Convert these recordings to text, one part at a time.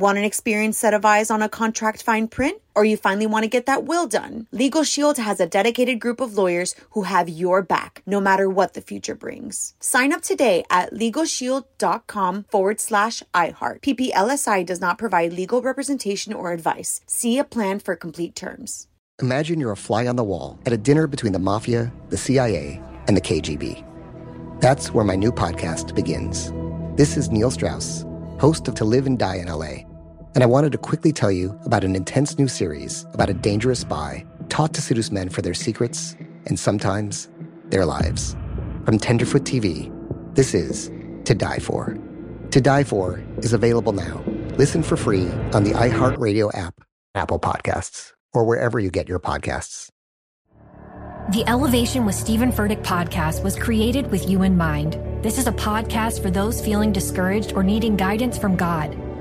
Want an experienced set of eyes on a contract fine print? Or you finally want to get that will done? Legal Shield has a dedicated group of lawyers who have your back, no matter what the future brings. Sign up today at LegalShield.com forward slash iHeart. PPLSI does not provide legal representation or advice. See a plan for complete terms. Imagine you're a fly on the wall at a dinner between the mafia, the CIA, and the KGB. That's where my new podcast begins. This is Neil Strauss, host of To Live and Die in LA, and I wanted to quickly tell you about an intense new series about a dangerous spy taught to seduce men for their secrets and sometimes their lives. From Tenderfoot TV, this is To Die For. To Die For is available now. Listen for free on the iHeartRadio app, Apple Podcasts, or wherever you get your podcasts. The Elevation with Stephen Furtick podcast was created with you in mind. This is a podcast for those feeling discouraged or needing guidance from God.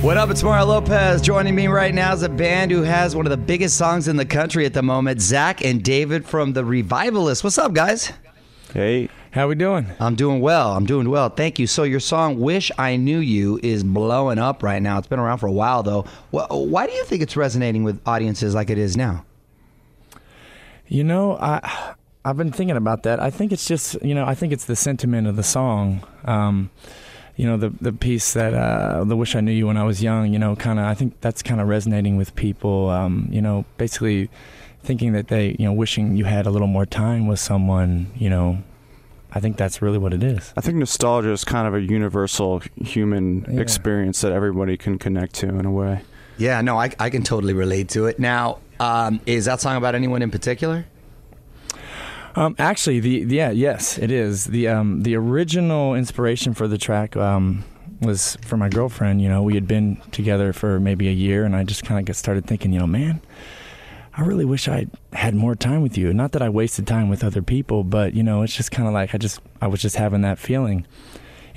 What up? It's Mario Lopez. Joining me right now is a band who has one of the biggest songs in the country at the moment, Zach and David from the Revivalists. What's up, guys? Hey. How we doing? I'm doing well. I'm doing well. Thank you. So your song "Wish I Knew You" is blowing up right now. It's been around for a while, though. Why do you think it's resonating with audiences like it is now? You know, I I've been thinking about that. I think it's just you know I think it's the sentiment of the song. Um, you know the the piece that uh, the wish I knew you when I was young. You know, kind of I think that's kind of resonating with people. Um, you know, basically thinking that they you know wishing you had a little more time with someone. You know, I think that's really what it is. I think nostalgia is kind of a universal human yeah. experience that everybody can connect to in a way. Yeah, no, I, I can totally relate to it. Now, um, is that song about anyone in particular? Um, actually, the yeah, yes, it is. the um, The original inspiration for the track um, was for my girlfriend. You know, we had been together for maybe a year, and I just kind of got started thinking, you know, man, I really wish I had more time with you. Not that I wasted time with other people, but you know, it's just kind of like I just I was just having that feeling.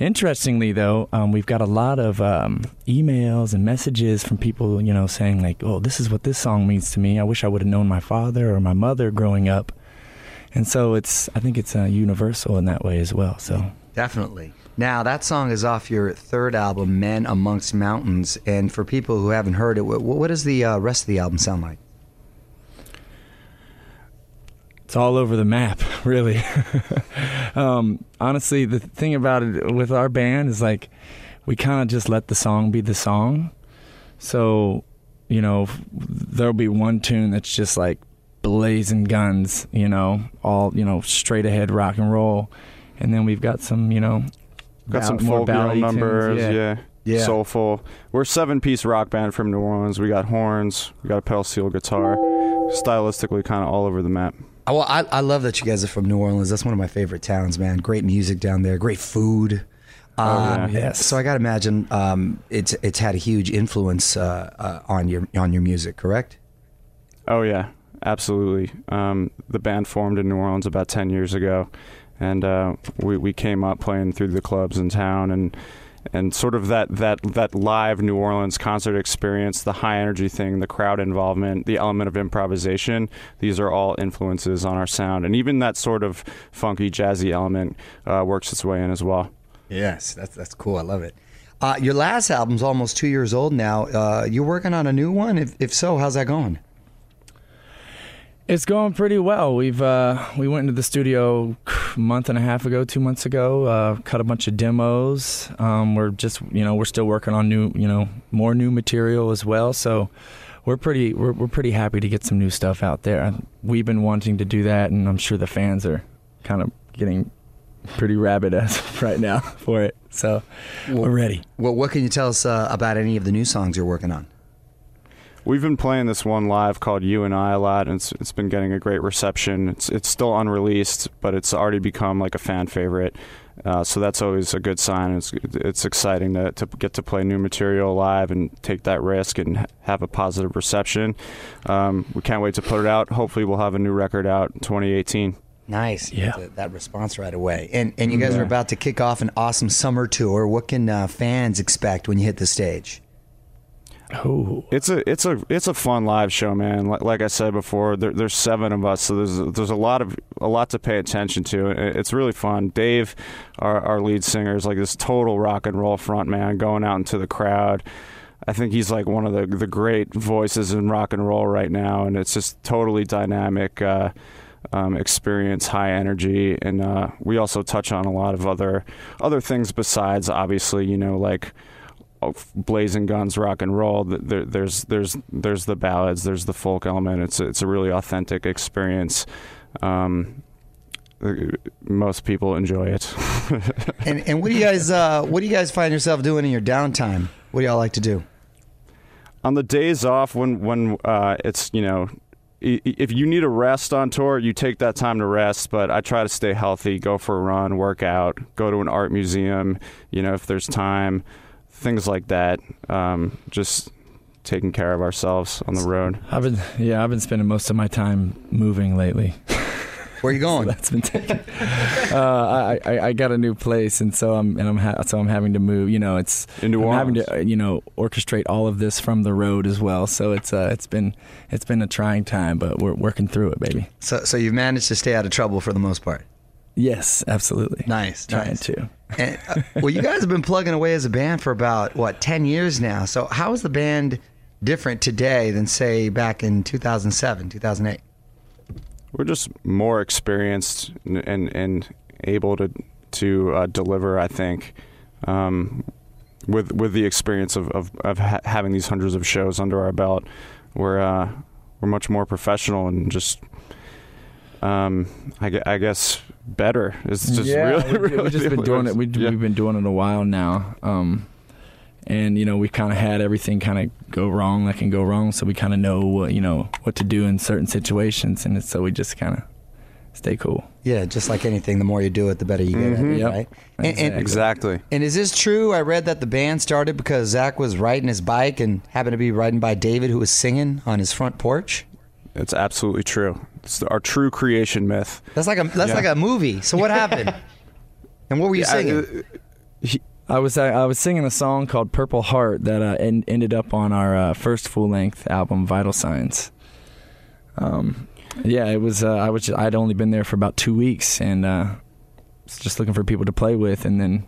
Interestingly, though, um, we've got a lot of um, emails and messages from people, you know, saying like, "Oh, this is what this song means to me. I wish I would have known my father or my mother growing up." And so it's I think it's uh, universal in that way as well. So definitely. Now that song is off your third album, Men Amongst Mountains, and for people who haven't heard it, what, what does the uh, rest of the album sound like? It's all over the map, really. um, honestly, the thing about it with our band is like we kind of just let the song be the song. So, you know, there'll be one tune that's just like blazing guns, you know, all you know, straight ahead rock and roll, and then we've got some, you know, got some folk numbers, yeah. yeah. yeah, soulful. We're a seven-piece rock band from New Orleans. We got horns, we got a pedal steel guitar, stylistically kind of all over the map. Oh, well, I, I love that you guys are from New Orleans. That's one of my favorite towns, man. Great music down there, great food. Oh, um, yeah. yes. So I got to imagine um, it's it's had a huge influence uh, uh, on your on your music, correct? Oh yeah, Absolutely. Um, the band formed in New Orleans about 10 years ago, and uh, we, we came up playing through the clubs in town and and sort of that, that, that live New Orleans concert experience, the high energy thing, the crowd involvement, the element of improvisation, these are all influences on our sound. And even that sort of funky, jazzy element uh, works its way in as well. Yes, that's, that's cool. I love it. Uh, your last album's almost two years old now. Uh, you're working on a new one? If, if so, how's that going? It's going pretty well. We've uh, we went into the studio a month and a half ago, two months ago. Uh, cut a bunch of demos. Um, we're just you know we're still working on new you know more new material as well. So we're pretty we're we're pretty happy to get some new stuff out there. We've been wanting to do that, and I'm sure the fans are kind of getting pretty rabid as right now for it. So well, we're ready. Well, what can you tell us uh, about any of the new songs you're working on? We've been playing this one live called "You and I" a lot, and it's, it's been getting a great reception. It's it's still unreleased, but it's already become like a fan favorite. Uh, so that's always a good sign. It's it's exciting to, to get to play new material live and take that risk and have a positive reception. Um, we can't wait to put it out. Hopefully, we'll have a new record out in 2018. Nice. Yeah. That, that response right away. And and you guys are about to kick off an awesome summer tour. What can uh, fans expect when you hit the stage? It's a it's a it's a fun live show, man. Like, like I said before, there, there's seven of us, so there's there's a lot of a lot to pay attention to. It's really fun. Dave, our our lead singer, is like this total rock and roll front man, going out into the crowd. I think he's like one of the the great voices in rock and roll right now, and it's just totally dynamic. Uh, um, experience, high energy, and uh, we also touch on a lot of other other things besides, obviously, you know, like blazing guns rock and roll there, there's there's there's the ballads there's the folk element it's a, it's a really authentic experience um, uh, most people enjoy it And and what do you guys uh, what do you guys find yourself doing in your downtime? What do y'all like to do? on the days off when when uh, it's you know if you need a rest on tour you take that time to rest but i try to stay healthy go for a run work out go to an art museum you know if there's time things like that um, just taking care of ourselves on the road I've been yeah, I've been spending most of my time moving lately. Where are you going? That's been taken. uh, I, I I got a new place, and so I'm and I'm ha- so I'm having to move. You know, it's In New I'm having to uh, you know orchestrate all of this from the road as well. So it's uh it's been it's been a trying time, but we're working through it, baby. So so you've managed to stay out of trouble for the most part. Yes, absolutely. Nice, Trying nice. to. And, uh, well, you guys have been plugging away as a band for about what ten years now. So how is the band different today than say back in 2007, 2008? we're just more experienced and and, and able to to uh, deliver. I think um, with with the experience of of, of ha- having these hundreds of shows under our belt, we're uh, we're much more professional and just. Um, I, gue- I guess better. It's just yeah, really, we, really we've just been doing it. We, Yeah. We've been doing it a while now. Um, and you know, we kind of had everything kind of go wrong that can go wrong, so we kind of know what you know what to do in certain situations, and so we just kind of stay cool. Yeah, just like anything, the more you do it, the better you get at it, Yep. right? And, and, Exactly. and is this true? I read that the band started because Zach was riding his bike and happened to be riding by David, who was singing on his front porch. It's absolutely true. It's our true creation myth. That's like a that's Yeah. like a movie. So what happened? and what were you singing? I was I, I was singing a song called Purple Heart that uh, en- ended up on our uh, first full length album, Vital Signs. Um, yeah, it was. Uh, I was. Just, I'd only been there for about two weeks, and uh, was just looking for people to play with, and then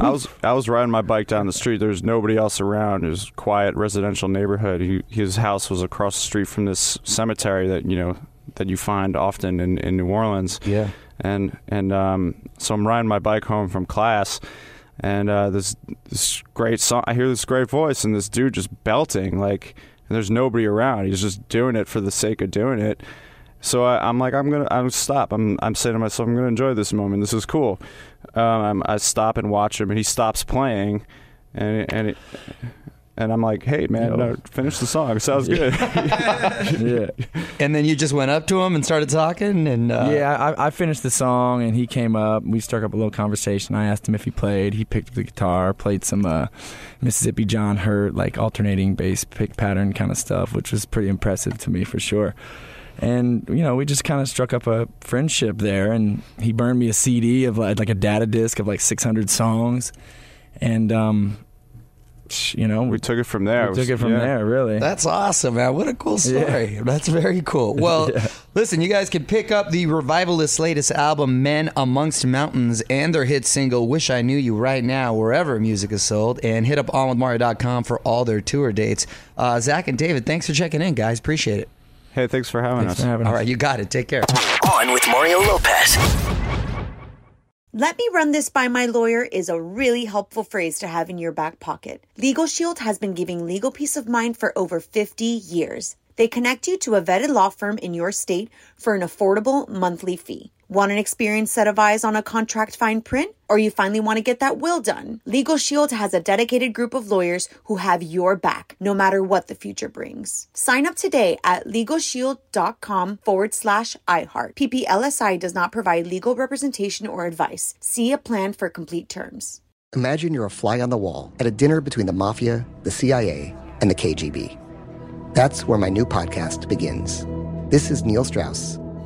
I was I was riding my bike down the street. There's nobody else around. It was a quiet residential neighborhood. He, his house was across the street from this cemetery that you know that you find often in, in New Orleans. Yeah. And and um, so I'm riding my bike home from class, and uh, this this great song. I hear this great voice, and this dude just belting like. And there's nobody around. He's just doing it for the sake of doing it. So I, I'm like, I'm gonna, I'm stop. I'm, I'm saying to myself, I'm gonna enjoy this moment. This is cool. Um, I stop and watch him, and he stops playing, and and it, and I'm like, hey man, Yo. no, finish the song. Sounds good. yeah, And then you just went up to him and started talking, and uh, yeah. I, I finished the song, and he came up. We struck up a little conversation. I asked him if he played. He picked up the guitar, played some uh, Mississippi John Hurt, like alternating bass pick pattern kind of stuff, which was pretty impressive to me for sure. And you know, we just kind of struck up a friendship there. And he burned me a CD of like, like a data disc of like 600 songs, and um, you know, we took it from there. we took it from yeah. there. Really, That's awesome, man. What a cool story. That's very cool. Well, listen, you guys can pick up the Revivalist's latest album, Men Amongst Mountains, and their hit single, Wish I Knew You, right now, wherever music is sold, and hit up onwithmario.com for all their tour dates. Uh, Zach and David, thanks for checking in, guys. Appreciate it. Hey, thanks for having Thanks us. for having All us. right, you got it. Take care. On with Mario Lopez. Let me run this by my lawyer is a really helpful phrase to have in your back pocket. Legal Shield has been giving legal peace of mind for over 50 years. They connect you to a vetted law firm in your state for an affordable monthly fee. Want an experienced set of eyes on a contract fine print? Or you finally want to get that will done? Legal Shield has a dedicated group of lawyers who have your back, no matter what the future brings. Sign up today at LegalShield.com forward slash iHeart. PPLSI does not provide legal representation or advice. See a plan for complete terms. Imagine you're a fly on the wall at a dinner between the mafia, the CIA, and the KGB. That's where my new podcast begins. This is Neil Strauss,